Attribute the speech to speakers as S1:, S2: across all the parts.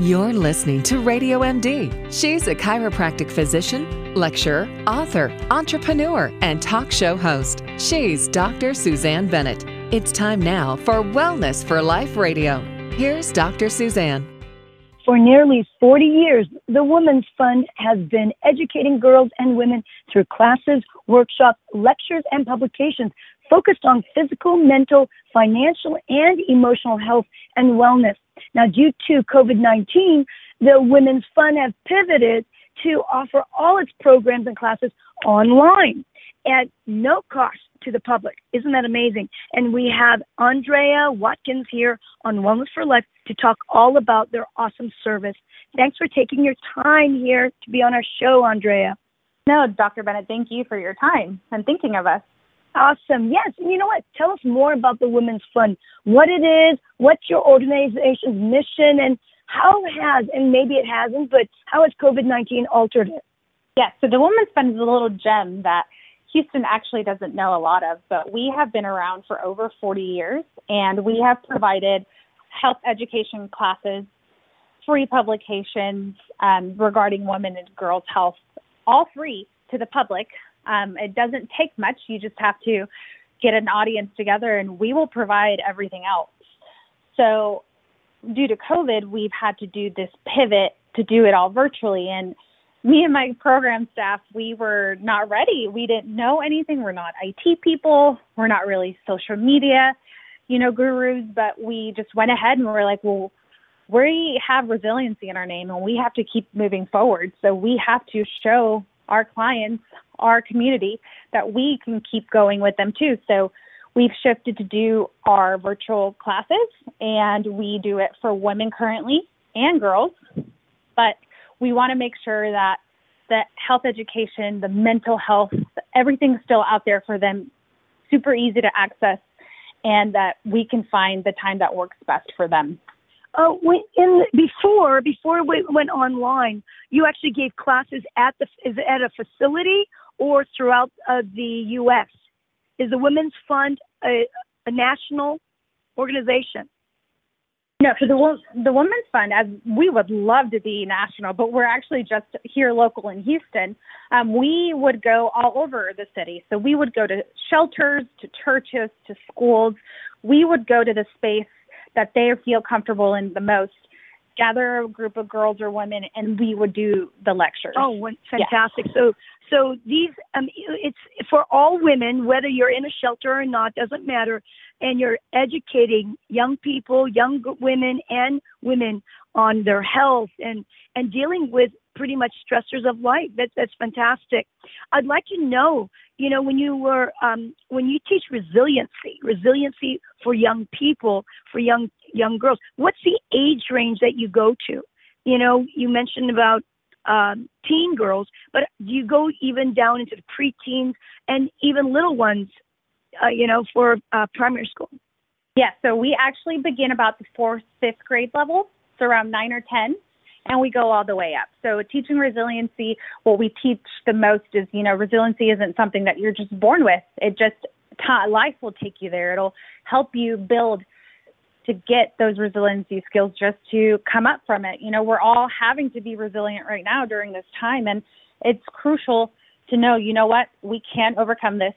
S1: You're listening to Radio MD. She's a chiropractic physician, lecturer, author, entrepreneur, and talk show host. She's Dr. Suzanne Bennett. It's time now for Wellness for Life Radio. Here's Dr. Suzanne.
S2: For nearly 40 years, the Women's Fund has been educating girls and women through classes, workshops, lectures, and publications focused on physical, mental, financial, and emotional health and wellness. Now, due to COVID 19, the Women's Fund has pivoted to offer all its programs and classes online at no cost to the public. Isn't that amazing? And we have Andrea Watkins here on Wellness for Life to talk all about their awesome service. Thanks for taking your time here to be on our show, Andrea.
S3: No, Dr. Bennett, thank you for your time and thinking of us.
S2: Awesome. Yes. And you know what? Tell us more about the Women's Fund, what it is, what's your organization's mission, and how has, and maybe it hasn't, but how has COVID 19 altered it?
S3: Yes. So the Women's Fund is a little gem that Houston actually doesn't know a lot of, but we have been around for over 40 years and we have provided health education classes, free publications um, regarding women and girls' health, all free to the public um, it doesn't take much. You just have to get an audience together, and we will provide everything else. So, due to COVID, we've had to do this pivot to do it all virtually. And me and my program staff, we were not ready. We didn't know anything. We're not IT people. We're not really social media, you know, gurus. But we just went ahead and we we're like, well, we have resiliency in our name, and we have to keep moving forward. So we have to show our clients, our community, that we can keep going with them too. So we've shifted to do our virtual classes and we do it for women currently and girls. But we want to make sure that the health education, the mental health, everything's still out there for them, super easy to access, and that we can find the time that works best for them.
S2: Uh, in before before we went online, you actually gave classes at the is at a facility or throughout uh, the U.S. Is the Women's Fund a, a national organization?
S3: No, so the the Women's Fund, as we would love to be national, but we're actually just here local in Houston. Um, we would go all over the city. So we would go to shelters, to churches, to schools. We would go to the space that they feel comfortable in the most gather a group of girls or women and we would do the lectures.
S2: Oh, fantastic. Yeah. So so these um it's for all women whether you're in a shelter or not doesn't matter and you're educating young people, young women and women on their health and and dealing with pretty much stressors of life. That's that's fantastic. I'd like to know, you know, when you were um, when you teach resiliency, resiliency for young people, for young young girls. What's the age range that you go to? You know, you mentioned about um, teen girls, but do you go even down into the preteens and even little ones? Uh, you know, for uh, primary school.
S3: Yeah, so we actually begin about the fourth, fifth grade level, so around nine or ten and we go all the way up. So teaching resiliency, what we teach the most is, you know, resiliency isn't something that you're just born with. It just life will take you there. It'll help you build to get those resiliency skills just to come up from it. You know, we're all having to be resilient right now during this time and it's crucial to know, you know what, we can overcome this.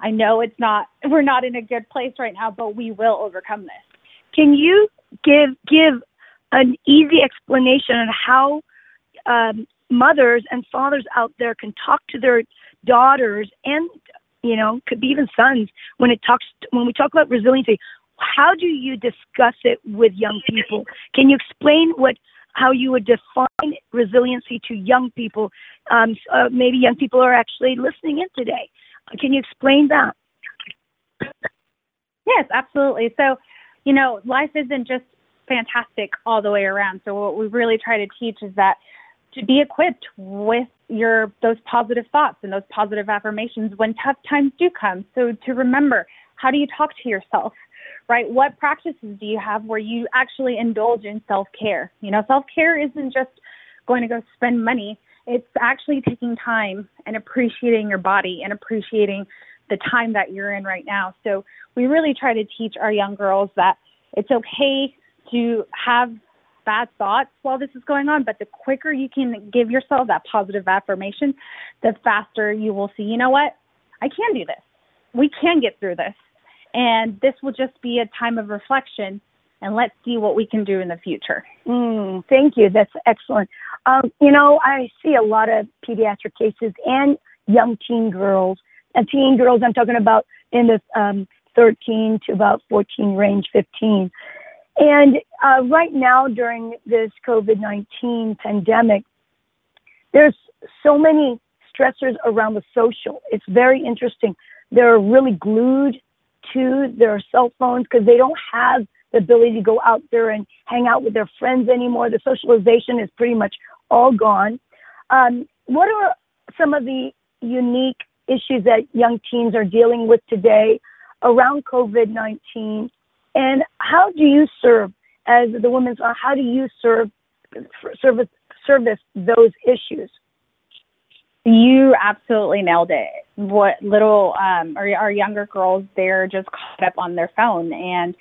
S3: I know it's not we're not in a good place right now, but we will overcome this.
S2: Can you give give an easy explanation on how um, mothers and fathers out there can talk to their daughters and you know could be even sons when it talks when we talk about resiliency. How do you discuss it with young people? Can you explain what how you would define resiliency to young people? Um, uh, maybe young people are actually listening in today. Can you explain that?
S3: Yes absolutely. So you know life isn't just fantastic all the way around. So what we really try to teach is that to be equipped with your those positive thoughts and those positive affirmations when tough times do come. So to remember, how do you talk to yourself? Right? What practices do you have where you actually indulge in self-care? You know, self-care isn't just going to go spend money. It's actually taking time and appreciating your body and appreciating the time that you're in right now. So we really try to teach our young girls that it's okay to have bad thoughts while this is going on, but the quicker you can give yourself that positive affirmation, the faster you will see, you know what? I can do this. We can get through this. And this will just be a time of reflection and let's see what we can do in the future.
S2: Mm, thank you. That's excellent. Um, you know, I see a lot of pediatric cases and young teen girls. And teen girls, I'm talking about in the um, 13 to about 14 range, 15. And uh, right now, during this COVID 19 pandemic, there's so many stressors around the social. It's very interesting. They're really glued to their cell phones because they don't have the ability to go out there and hang out with their friends anymore. The socialization is pretty much all gone. Um, what are some of the unique issues that young teens are dealing with today around COVID 19? And how do you serve as the women's, uh, how do you serve, service, service those issues?
S3: You absolutely nailed it. What little um, our, our younger girls, they're just caught up on their phone, and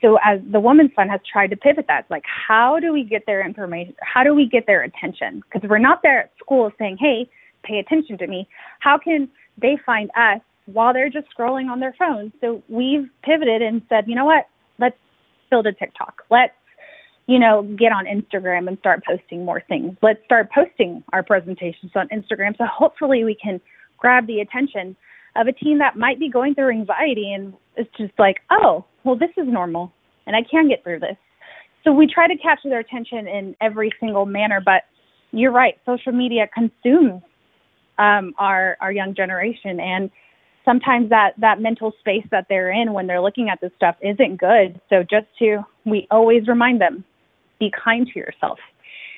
S3: so as the Women's Fund has tried to pivot that, like how do we get their information? How do we get their attention? Because we're not there at school saying, "Hey, pay attention to me." How can they find us while they're just scrolling on their phones? So we've pivoted and said, you know what? Let's build a TikTok. Let's you know, get on Instagram and start posting more things. Let's start posting our presentations on Instagram. So hopefully we can grab the attention of a teen that might be going through anxiety and it's just like, oh, well, this is normal and I can get through this. So we try to capture their attention in every single manner. But you're right, social media consumes um, our our young generation, and sometimes that that mental space that they're in when they're looking at this stuff isn't good. So just to we always remind them be kind to yourself.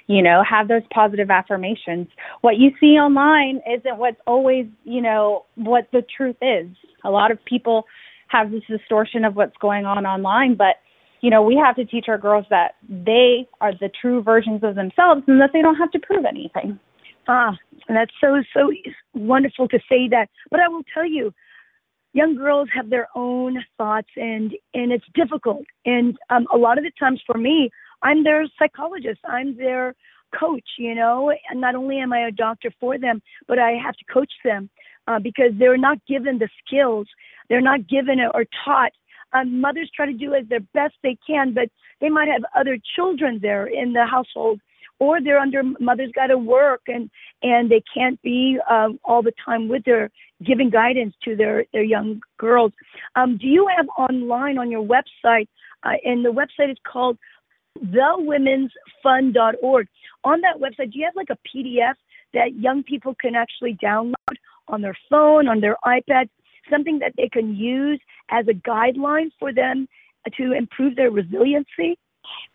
S3: You know, have those positive affirmations. What you see online isn't what's always, you know, what the truth is. A lot of people have this distortion of what's going on online, but you know, we have to teach our girls that they are the true versions of themselves and that they don't have to prove anything.
S2: Ah, and that's so so wonderful to say that. But I will tell you, young girls have their own thoughts and and it's difficult. And um, a lot of the times for me, I'm their psychologist. I'm their coach, you know, and not only am I a doctor for them, but I have to coach them uh, because they're not given the skills. They're not given or taught. Um, mothers try to do as their best they can, but they might have other children there in the household, or they're under mother's got to work and and they can't be uh, all the time with their giving guidance to their their young girls. Um, do you have online on your website? Uh, and the website is called thewomensfund.org. On that website, do you have like a PDF that young people can actually download on their phone, on their iPad, something that they can use as a guideline for them to improve their resiliency?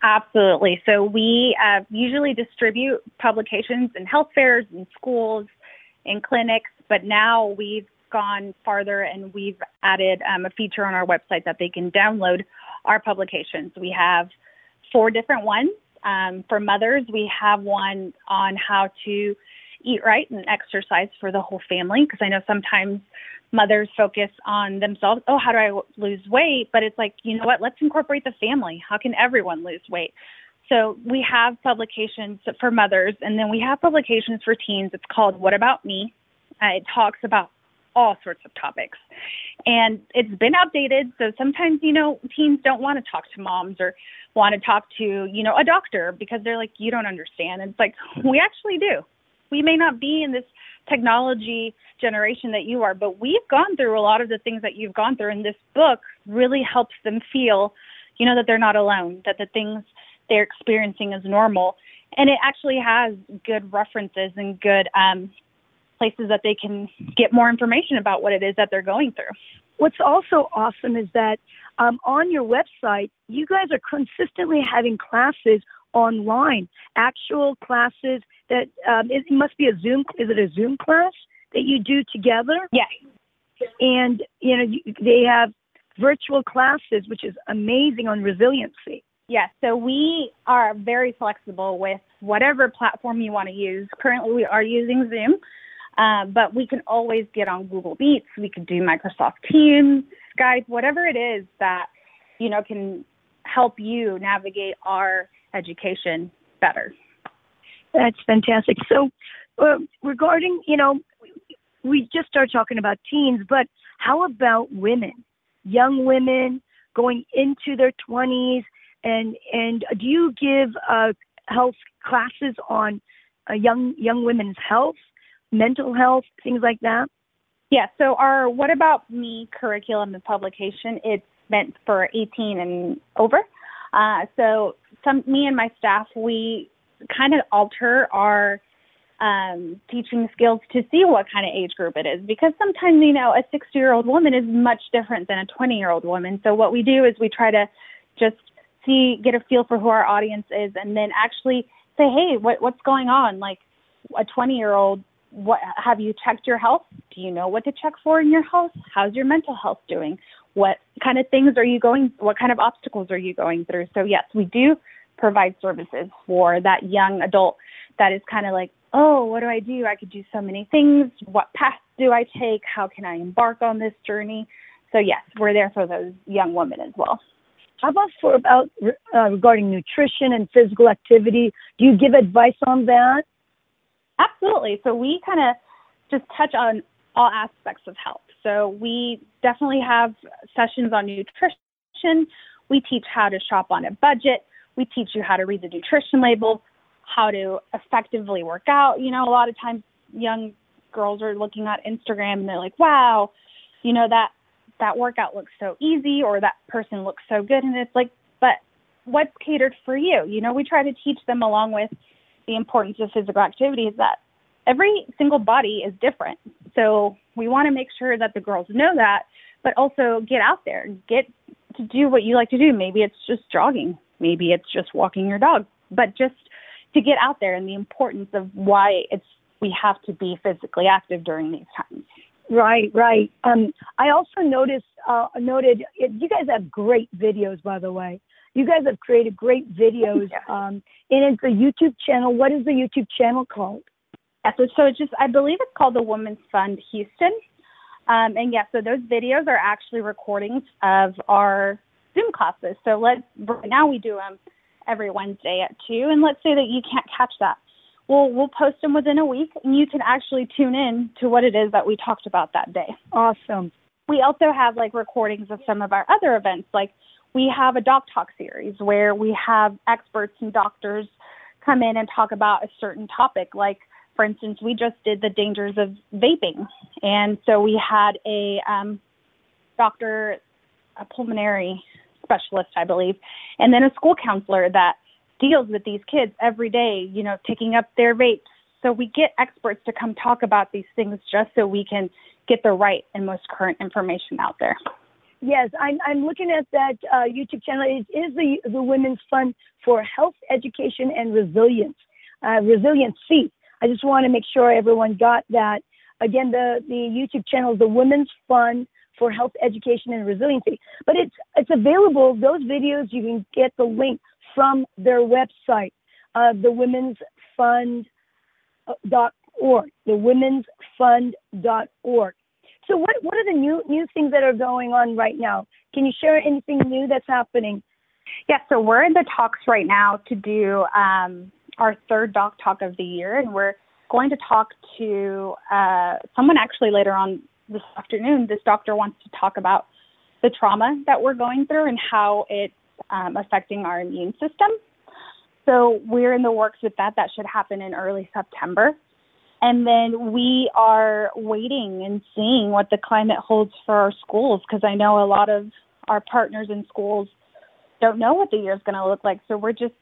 S3: Absolutely. So we uh, usually distribute publications in health fairs, in schools, in clinics, but now we've gone farther and we've added um, a feature on our website that they can download our publications. We have four different ones. Um, for mothers, we have one on how to eat right and exercise for the whole family because I know sometimes mothers focus on themselves. Oh, how do I lose weight? But it's like, you know what? Let's incorporate the family. How can everyone lose weight? So we have publications for mothers, and then we have publications for teens. It's called What About Me? Uh, it talks about all sorts of topics. And it's been updated. So sometimes, you know, teens don't want to talk to moms or want to talk to, you know, a doctor because they're like, you don't understand. And it's like, we actually do. We may not be in this technology generation that you are, but we've gone through a lot of the things that you've gone through. And this book really helps them feel, you know, that they're not alone, that the things they're experiencing is normal. And it actually has good references and good um, places that they can get more information about what it is that they're going through.
S2: What's also awesome is that um, on your website, you guys are consistently having classes online, actual classes that um, it must be a Zoom. Is it a Zoom class that you do together?
S3: Yes.
S2: And you know they have virtual classes, which is amazing on resiliency.
S3: Yes, so we are very flexible with whatever platform you want to use. Currently, we are using Zoom, uh, but we can always get on Google Meets. We could do Microsoft Teams, Skype, whatever it is that you know can help you navigate our education better.
S2: That's fantastic. So, uh, regarding, you know, we just started talking about teens, but how about women, young women going into their 20s? And, and do you give uh, health classes on uh, young young women's health, mental health, things like that?
S3: Yeah. So our What About Me curriculum and publication it's meant for 18 and over. Uh, so some me and my staff we kind of alter our um, teaching skills to see what kind of age group it is. Because sometimes you know a 60 year old woman is much different than a 20 year old woman. So what we do is we try to just see get a feel for who our audience is and then actually say hey what what's going on? Like a 20 year old what have you checked your health? Do you know what to check for in your health? How's your mental health doing? What kind of things are you going what kind of obstacles are you going through? So yes we do provide services for that young adult that is kind of like oh, what do I do? I could do so many things. What path do I take? How can I embark on this journey? So yes, we're there for those young women as well.
S2: How about for about uh, regarding nutrition and physical activity? Do you give advice on that?
S3: Absolutely. So we kind of just touch on all aspects of health. So we definitely have sessions on nutrition. We teach how to shop on a budget. We teach you how to read the nutrition label how to effectively work out. You know, a lot of times young girls are looking at Instagram and they're like, "Wow, you know that that workout looks so easy or that person looks so good." And it's like, "But what's catered for you?" You know, we try to teach them along with the importance of physical activity is that every single body is different. So, we want to make sure that the girls know that, but also get out there, get to do what you like to do. Maybe it's just jogging, maybe it's just walking your dog, but just to get out there and the importance of why it's we have to be physically active during these times.
S2: Right, right. Um, I also noticed uh, noted it, you guys have great videos, by the way. You guys have created great videos, um, and it's a YouTube channel. What is the YouTube channel called?
S3: Yeah, so, so it's just I believe it's called the Women's Fund Houston. Um, and yeah, so those videos are actually recordings of our Zoom classes. So let's right now we do them every Wednesday at 2. And let's say that you can't catch that. Well, we'll post them within a week, and you can actually tune in to what it is that we talked about that day.
S2: Awesome.
S3: We also have like recordings of some of our other events. Like we have a Doc Talk series where we have experts and doctors come in and talk about a certain topic. Like, for instance, we just did the dangers of vaping. And so we had a um, doctor, a pulmonary specialist, I believe, and then a school counselor that deals with these kids every day, you know, picking up their vapes. So we get experts to come talk about these things just so we can get the right and most current information out there.
S2: Yes, I'm, I'm looking at that uh, YouTube channel. It is the, the Women's Fund for Health Education and Resilience, uh, Resiliency. I just want to make sure everyone got that. Again, the, the YouTube channel is the Women's Fund for health education and resiliency. But it's it's available. Those videos you can get the link from their website, uh, the Women's Fund uh, dot org, the Women's Fund dot org. So what what are the new new things that are going on right now? Can you share anything new that's happening?
S3: Yeah, so we're in the talks right now to do um, our third doc talk of the year, and we're going to talk to uh, someone actually later on this afternoon, this doctor wants to talk about the trauma that we're going through and how it's um, affecting our immune system. So we're in the works with that. That should happen in early September. And then we are waiting and seeing what the climate holds for our schools because I know a lot of our partners in schools don't know what the year is going to look like. So we're just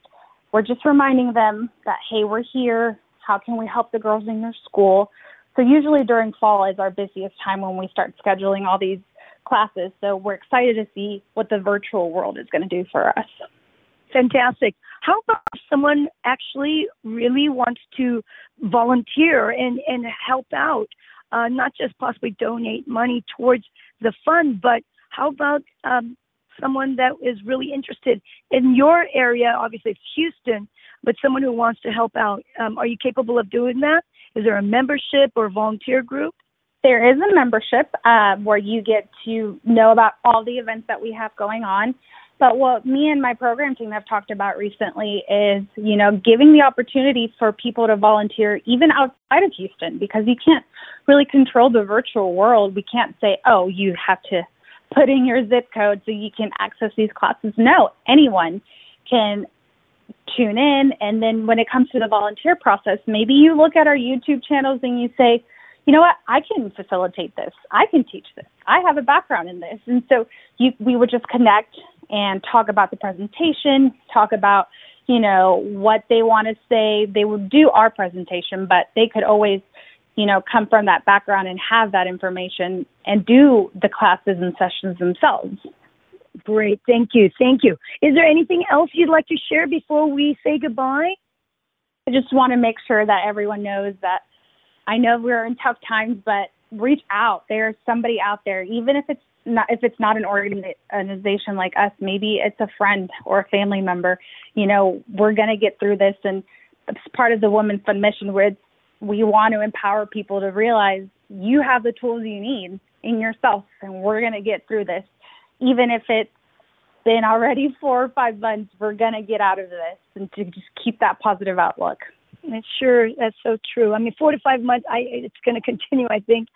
S3: we're just reminding them that hey, we're here. How can we help the girls in your school? So usually during fall is our busiest time when we start scheduling all these classes. So we're excited to see what the virtual world is going to do for us.
S2: Fantastic. How about if someone actually really wants to volunteer and, and help out, uh, not just possibly donate money towards the fund, but how about um, someone that is really interested in your area? Obviously, it's Houston, but someone who wants to help out. Um, are you capable of doing that? Is there a membership or volunteer group?
S3: There is a membership uh, where you get to know about all the events that we have going on. But what me and my program team have talked about recently is, you know, giving the opportunity for people to volunteer even outside of Houston because you can't really control the virtual world. We can't say, oh, you have to put in your zip code so you can access these classes. No, anyone can tune in. And then when it comes to the volunteer process, maybe you look at our YouTube channels and you say, you know what, I can facilitate this. I can teach this. I have a background in this. And so you, we would just connect and talk about the presentation, talk about, you know, what they want to say. They would do our presentation, but they could always, you know, come from that background and have that information and do the classes and sessions themselves.
S2: Great. Thank you. Thank you. Is there anything else you'd like to share before we say goodbye?
S3: I just want to make sure that everyone knows that I know we're in tough times, but reach out. There's somebody out there, even if it's not if it's not an organization like us, maybe it's a friend or a family member. You know, we're gonna get through this, and it's part of the Women's Fund mission where it's, we want to empower people to realize you have the tools you need in yourself, and we're gonna get through this, even if it's been already four or five months. We're gonna get out of this, and to just keep that positive outlook.
S2: It's sure that's so true. I mean, four to five months. I it's going to continue. I think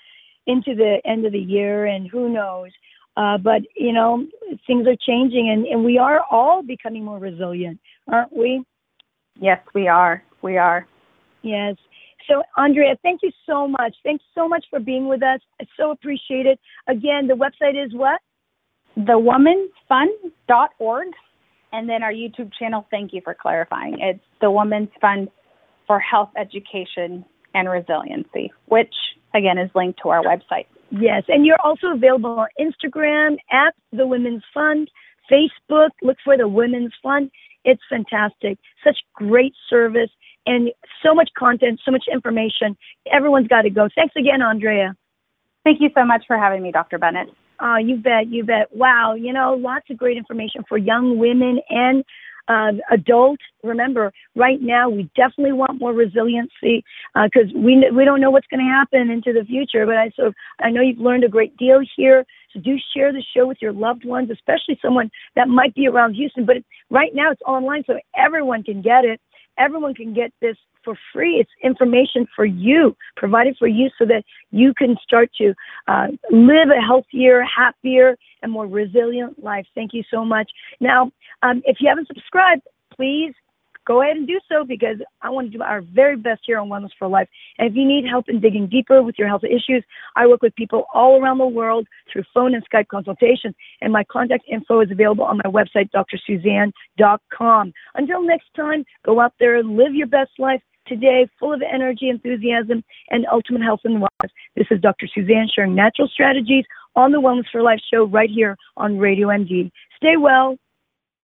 S2: into the end of the year, and who knows. Uh, but you know, things are changing, and, and we are all becoming more resilient, aren't we?
S3: Yes, we are. We are.
S2: Yes. So, Andrea, thank you so much. Thanks so much for being with us. I so appreciate it. Again, the website is what?
S3: TheWoman'sFund.org. And then our YouTube channel, thank you for clarifying. It's The Women's Fund for Health Education and Resiliency, which again is linked to our website.
S2: Yes, and you're also available on Instagram at the Women's Fund, Facebook, look for the Women's Fund. It's fantastic. Such great service and so much content, so much information. Everyone's got to go. Thanks again, Andrea.
S3: Thank you so much for having me, Dr. Bennett.
S2: Oh, you bet, you bet. Wow, you know, lots of great information for young women and uh, adult. Remember, right now we definitely want more resiliency because uh, we we don't know what's going to happen into the future. But I so I know you've learned a great deal here. So do share the show with your loved ones, especially someone that might be around Houston. But right now it's online, so everyone can get it. Everyone can get this for free. It's information for you, provided for you, so that you can start to uh, live a healthier, happier, and more resilient life. Thank you so much. Now, um, if you haven't subscribed, please go ahead and do so because I want to do our very best here on Wellness for Life. And if you need help in digging deeper with your health issues, I work with people all around the world through phone and Skype consultations. And my contact info is available on my website, drsuzanne.com. Until next time, go out there, and live your best life today, full of energy, enthusiasm, and ultimate health and wellness. This is Dr. Suzanne sharing natural strategies on the Wellness for Life show right here on Radio MD. Stay well,